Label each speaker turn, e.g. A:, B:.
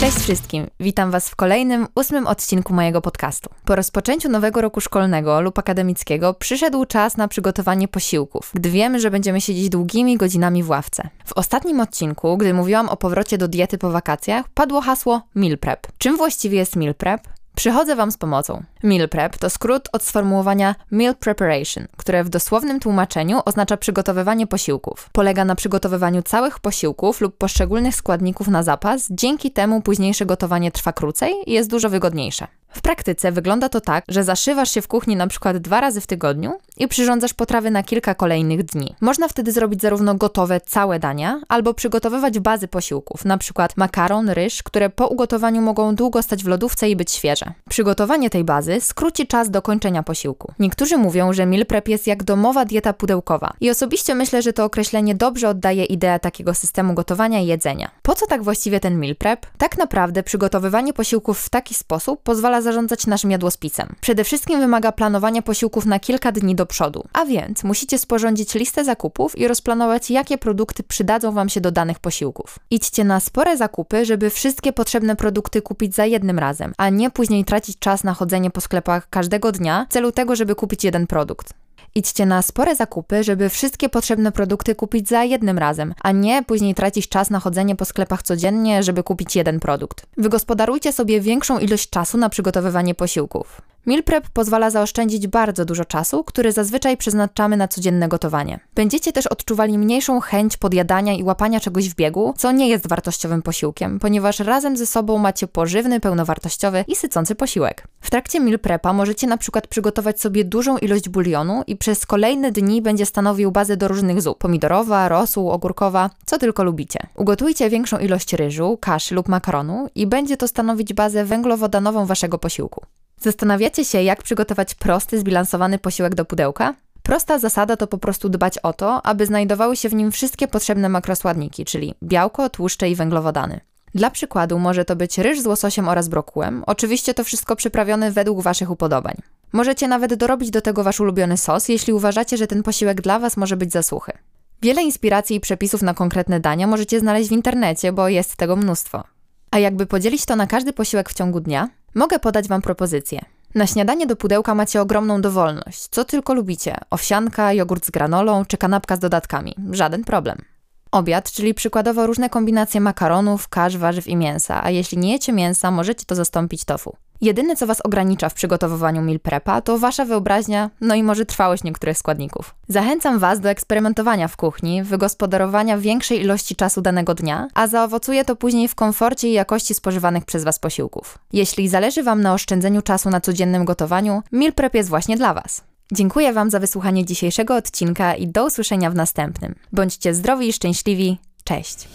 A: Cześć wszystkim, witam Was w kolejnym, ósmym odcinku mojego podcastu. Po rozpoczęciu nowego roku szkolnego lub akademickiego przyszedł czas na przygotowanie posiłków, gdy wiemy, że będziemy siedzieć długimi godzinami w ławce. W ostatnim odcinku, gdy mówiłam o powrocie do diety po wakacjach, padło hasło meal prep. Czym właściwie jest meal prep? Przychodzę Wam z pomocą. Meal prep to skrót od sformułowania meal preparation, które w dosłownym tłumaczeniu oznacza przygotowywanie posiłków. Polega na przygotowywaniu całych posiłków lub poszczególnych składników na zapas, dzięki temu późniejsze gotowanie trwa krócej i jest dużo wygodniejsze. W praktyce wygląda to tak, że zaszywasz się w kuchni na przykład dwa razy w tygodniu i przyrządzasz potrawy na kilka kolejnych dni. Można wtedy zrobić zarówno gotowe całe dania, albo przygotowywać bazy posiłków, na przykład makaron, ryż, które po ugotowaniu mogą długo stać w lodówce i być świeże. Przygotowanie tej bazy skróci czas do kończenia posiłku. Niektórzy mówią, że meal prep jest jak domowa dieta pudełkowa i osobiście myślę, że to określenie dobrze oddaje ideę takiego systemu gotowania i jedzenia. Po co tak właściwie ten meal prep? Tak naprawdę przygotowywanie posiłków w taki sposób pozwala zarządzać naszym jadłospisem. Przede wszystkim wymaga planowania posiłków na kilka dni do przodu, a więc musicie sporządzić listę zakupów i rozplanować, jakie produkty przydadzą Wam się do danych posiłków. Idźcie na spore zakupy, żeby wszystkie potrzebne produkty kupić za jednym razem, a nie później tracić czas na chodzenie po sklepach każdego dnia w celu tego, żeby kupić jeden produkt. Idźcie na spore zakupy, żeby wszystkie potrzebne produkty kupić za jednym razem, a nie później tracić czas na chodzenie po sklepach codziennie, żeby kupić jeden produkt. Wygospodarujcie sobie większą ilość czasu na przygotowywanie posiłków. Meal prep pozwala zaoszczędzić bardzo dużo czasu, który zazwyczaj przeznaczamy na codzienne gotowanie. Będziecie też odczuwali mniejszą chęć podjadania i łapania czegoś w biegu, co nie jest wartościowym posiłkiem, ponieważ razem ze sobą macie pożywny, pełnowartościowy i sycący posiłek. W trakcie meal prepa możecie na przykład przygotować sobie dużą ilość bulionu i przez kolejne dni będzie stanowił bazę do różnych zup: pomidorowa, rosół, ogórkowa, co tylko lubicie. Ugotujcie większą ilość ryżu, kaszy lub makaronu i będzie to stanowić bazę węglowodanową waszego posiłku. Zastanawiacie się, jak przygotować prosty, zbilansowany posiłek do pudełka? Prosta zasada to po prostu dbać o to, aby znajdowały się w nim wszystkie potrzebne makroskładniki, czyli białko, tłuszcze i węglowodany. Dla przykładu może to być ryż z łososiem oraz brokułem, oczywiście to wszystko przyprawione według Waszych upodobań. Możecie nawet dorobić do tego Wasz ulubiony sos, jeśli uważacie, że ten posiłek dla Was może być za suchy. Wiele inspiracji i przepisów na konkretne dania możecie znaleźć w internecie, bo jest tego mnóstwo. A jakby podzielić to na każdy posiłek w ciągu dnia, mogę podać Wam propozycję. Na śniadanie do pudełka macie ogromną dowolność. Co tylko lubicie: owsianka, jogurt z granolą czy kanapka z dodatkami. Żaden problem. Obiad, czyli przykładowo różne kombinacje makaronów, kasz, warzyw i mięsa, a jeśli nie jecie mięsa, możecie to zastąpić tofu. Jedyne, co Was ogranicza w przygotowywaniu meal prepa, to Wasza wyobraźnia, no i może trwałość niektórych składników. Zachęcam Was do eksperymentowania w kuchni, wygospodarowania większej ilości czasu danego dnia, a zaowocuje to później w komforcie i jakości spożywanych przez Was posiłków. Jeśli zależy Wam na oszczędzeniu czasu na codziennym gotowaniu, meal prep jest właśnie dla Was. Dziękuję Wam za wysłuchanie dzisiejszego odcinka i do usłyszenia w następnym. Bądźcie zdrowi i szczęśliwi. Cześć!